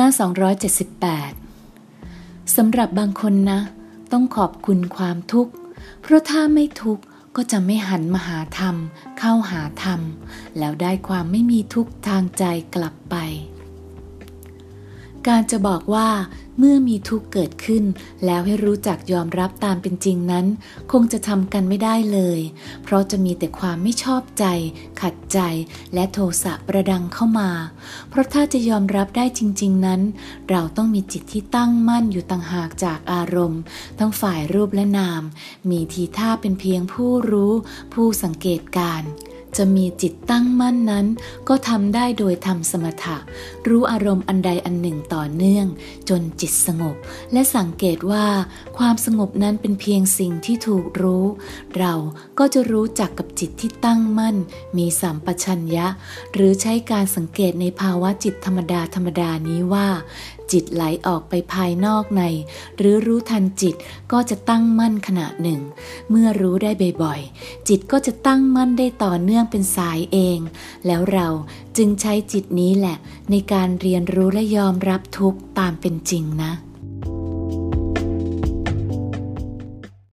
หน้า 278 สำหรับบางคนนะ ต้องขอบคุณความทุกข์ เพราะถ้าไม่ทุกข์ก็จะไม่หันมาหาธรรม เข้าหาธรรม แล้วได้ความไม่มีทุกข์ทางใจกลับไป การจะบอกว่าเมื่อมีทุกข์เกิดขึ้น แล้วให้รู้จักยอมรับตามเป็นจริงนั้น คงจะทำกันไม่ได้เลย เพราะจะมีแต่ความไม่ชอบใจ ขัดใจและโทสะประดังเข้ามา เพราะถ้าจะยอมรับได้จริง ๆนั้น เราต้องมีจิตที่ตั้งมั่นอยู่ต่างหากจากอารมณ์ ทั้งฝ่ายรูปและนาม มีทีท่าเป็นเพียงผู้รู้ ผู้สังเกตการ จะมีจิตตั้งมั่นนั้น ก็ทำได้โดยทำสมถะ รู้อารมณ์อันใดอันหนึ่งต่อเนื่อง จนจิตสงบ และสังเกตว่า ความสงบนั้นเป็นเพียงสิ่งที่ถูกรู้ เราก็จะรู้จักกับจิตที่ตั้งมั่น มีสัมปชัญญะ หรือใช้การสังเกตในภาวะจิตธรรมดาธรรมดานี้ว่า จิตไหลออกไปภายนอกใน หรือรู้ทันจิตก็จะตั้งมั่นขณะหนึ่ง เมื่อรู้ได้บ่อยๆ จิตก็จะตั้งมั่นได้ต่อเนื่องเป็นสายเอง แล้วเราจึงใช้จิตนี้แหละ ในการเรียนรู้และยอมรับทุกตามเป็นจริงนะ